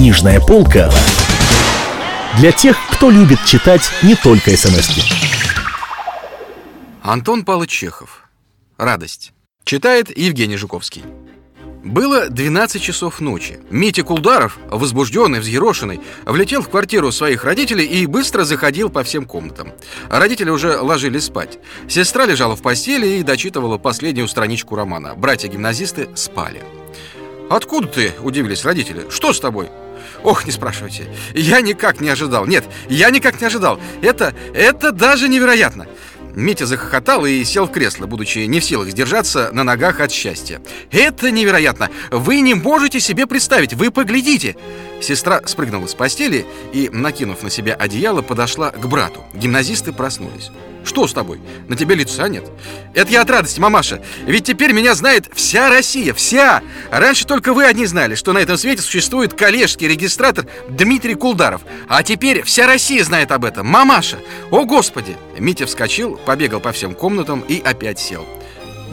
Книжная полка для тех, кто любит читать не только смс -ки. Антон Павлович Чехов. Радость. Читает Евгений Жуковский. Было 12 часов ночи. Митя Кулдаров, возбужденный, взъерошенный, влетел в квартиру своих родителей и быстро заходил по всем комнатам. Родители уже ложились спать. Сестра лежала в постели и дочитывала последнюю страничку романа. Братья-гимназисты спали. «Откуда ты?» – удивились родители. «Что с тобой?» Ох, не спрашивайте. Я никак не ожидал. Нет, я никак не ожидал. Это, это даже невероятно. Митя захохотал и сел в кресло, будучи не в силах сдержаться на ногах от счастья. «Это невероятно! Вы не можете себе представить! Вы поглядите!» Сестра спрыгнула с постели и, накинув на себя одеяло, подошла к брату. Гимназисты проснулись. Что с тобой? На тебе лица нет. Это я от радости, мамаша. Ведь теперь меня знает вся Россия, вся. Раньше только вы одни знали, что на этом свете существует коллежский регистратор Дмитрий Кулдаров. А теперь вся Россия знает об этом. Мамаша! О, Господи! Митя вскочил, побегал по всем комнатам и опять сел.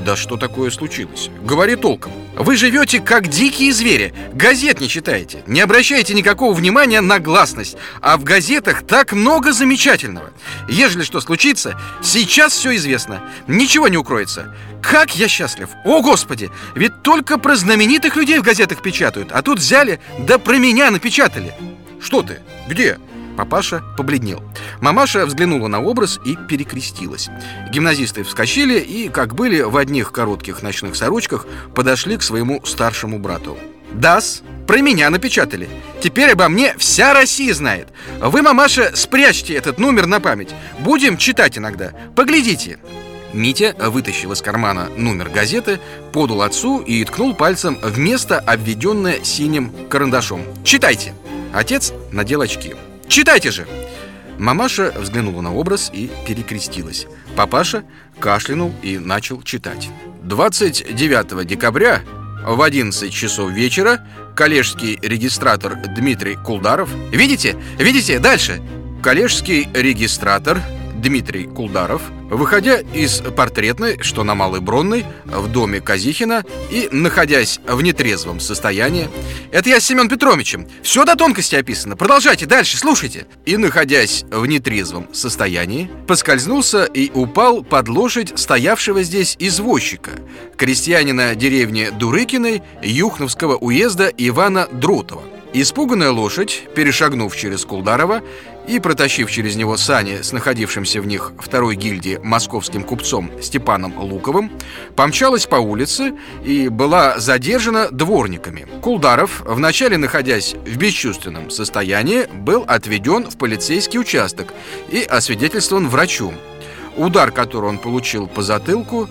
Да что такое случилось? Говори толком. Вы живете как дикие звери. Газет не читаете. Не обращаете никакого внимания на гласность. А в газетах так много замечательного. Ежели что случится, сейчас все известно. Ничего не укроется. Как я счастлив! О, Господи! Ведь только про знаменитых людей в газетах печатают. А тут взяли, да про меня напечатали. Что ты? Где? Папаша побледнел. Мамаша взглянула на образ и перекрестилась. Гимназисты вскочили и, как были в одних коротких ночных сорочках, подошли к своему старшему брату. «Дас, про меня напечатали. Теперь обо мне вся Россия знает. Вы, мамаша, спрячьте этот номер на память. Будем читать иногда. Поглядите». Митя вытащил из кармана номер газеты, подал отцу и ткнул пальцем в место, обведенное синим карандашом. «Читайте!» Отец надел очки. Читайте же!» Мамаша взглянула на образ и перекрестилась. Папаша кашлянул и начал читать. 29 декабря в 11 часов вечера коллежский регистратор Дмитрий Кулдаров... Видите? Видите? Дальше. Коллежский регистратор Дмитрий Кулдаров, выходя из портретной, что на Малой Бронной, в доме Казихина и находясь в нетрезвом состоянии, это я с Семен Петровичем, все до тонкости описано, продолжайте дальше, слушайте, и находясь в нетрезвом состоянии, поскользнулся и упал под лошадь стоявшего здесь извозчика, крестьянина деревни Дурыкиной Юхновского уезда Ивана Дротова. Испуганная лошадь, перешагнув через Кулдарова и протащив через него сани с находившимся в них второй гильдии московским купцом Степаном Луковым, помчалась по улице и была задержана дворниками. Кулдаров, вначале находясь в бесчувственном состоянии, был отведен в полицейский участок и освидетельствован врачом. Удар, который он получил по затылку...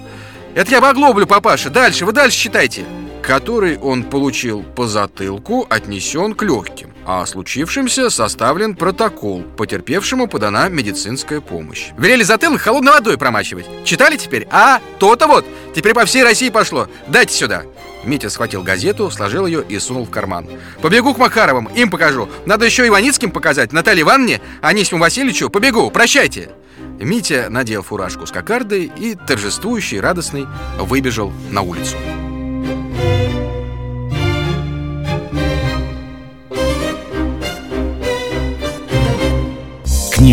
Это я в оглоблю, папаша. Дальше, вы дальше читайте который он получил по затылку, отнесен к легким, а о случившемся составлен протокол, потерпевшему подана медицинская помощь. Велели затылок холодной водой промачивать. Читали теперь? А, то-то вот. Теперь по всей России пошло. Дайте сюда. Митя схватил газету, сложил ее и сунул в карман. «Побегу к Макаровым, им покажу. Надо еще Иваницким показать, Наталье Ивановне, Анисиму Васильевичу. Побегу, прощайте!» Митя надел фуражку с кокардой и, торжествующий, радостный, выбежал на улицу.